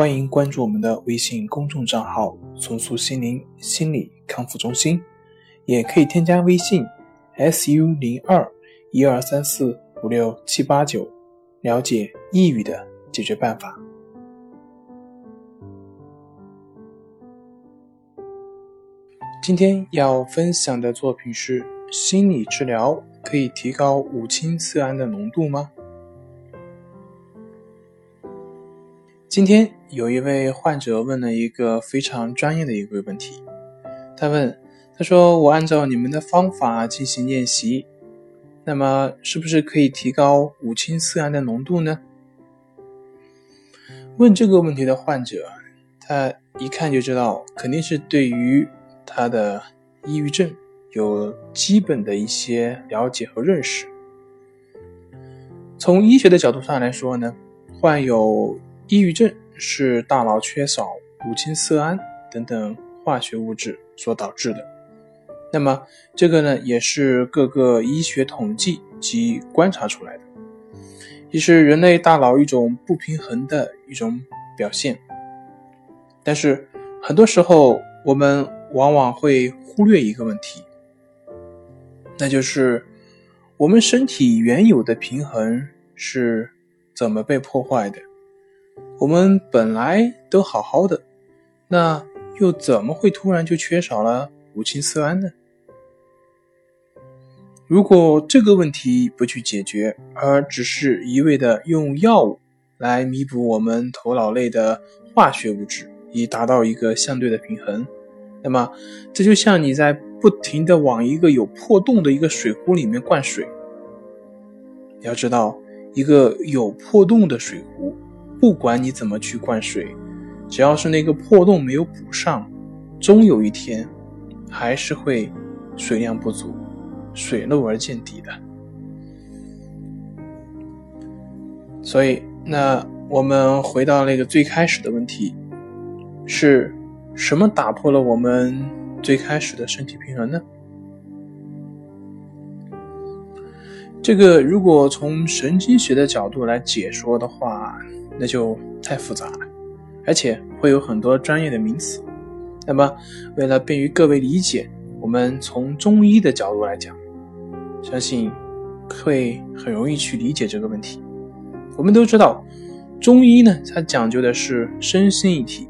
欢迎关注我们的微信公众账号“重塑心灵心理康复中心”，也可以添加微信 “su 零二一二三四五六七八九”，了解抑郁的解决办法。今天要分享的作品是：心理治疗可以提高五羟色胺的浓度吗？今天有一位患者问了一个非常专业的一个问题，他问，他说我按照你们的方法进行练习，那么是不是可以提高五羟色胺的浓度呢？问这个问题的患者，他一看就知道，肯定是对于他的抑郁症有基本的一些了解和认识。从医学的角度上来说呢，患有。抑郁症是大脑缺少五羟色胺等等化学物质所导致的。那么，这个呢，也是各个医学统计及观察出来的，也是人类大脑一种不平衡的一种表现。但是，很多时候我们往往会忽略一个问题，那就是我们身体原有的平衡是怎么被破坏的。我们本来都好好的，那又怎么会突然就缺少了五羟色胺呢？如果这个问题不去解决，而只是一味的用药物来弥补我们头脑内的化学物质，以达到一个相对的平衡，那么这就像你在不停的往一个有破洞的一个水壶里面灌水。要知道，一个有破洞的水壶。不管你怎么去灌水，只要是那个破洞没有补上，终有一天还是会水量不足，水漏而见底的。所以，那我们回到那个最开始的问题，是什么打破了我们最开始的身体平衡呢？这个如果从神经学的角度来解说的话，那就太复杂了，而且会有很多专业的名词。那么，为了便于各位理解，我们从中医的角度来讲，相信会很容易去理解这个问题。我们都知道，中医呢，它讲究的是身心一体。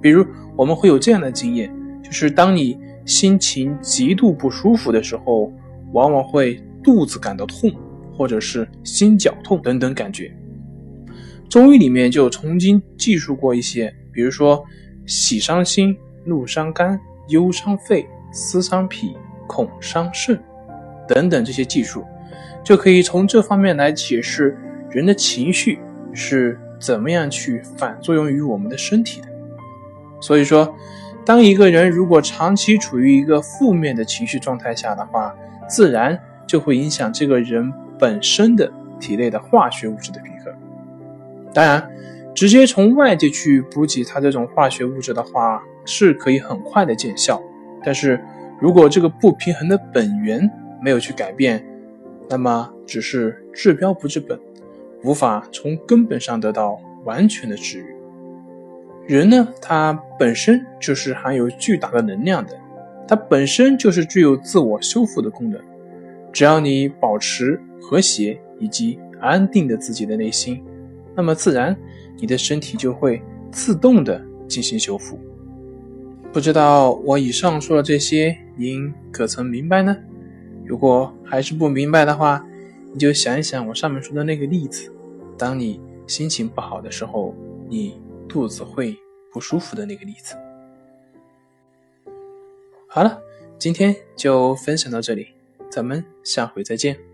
比如，我们会有这样的经验，就是当你心情极度不舒服的时候，往往会。肚子感到痛，或者是心绞痛等等感觉，中医里面就曾经记述过一些，比如说喜伤心、怒伤肝、忧伤肺、思伤脾、恐伤肾等等这些技术，就可以从这方面来解释人的情绪是怎么样去反作用于我们的身体的。所以说，当一个人如果长期处于一个负面的情绪状态下的话，自然。就会影响这个人本身的体内的化学物质的平衡。当然，直接从外界去补给他这种化学物质的话，是可以很快的见效。但是如果这个不平衡的本源没有去改变，那么只是治标不治本，无法从根本上得到完全的治愈。人呢，他本身就是含有巨大的能量的，它本身就是具有自我修复的功能。只要你保持和谐以及安定的自己的内心，那么自然你的身体就会自动的进行修复。不知道我以上说的这些，您可曾明白呢？如果还是不明白的话，你就想一想我上面说的那个例子：当你心情不好的时候，你肚子会不舒服的那个例子。好了，今天就分享到这里。咱们下回再见。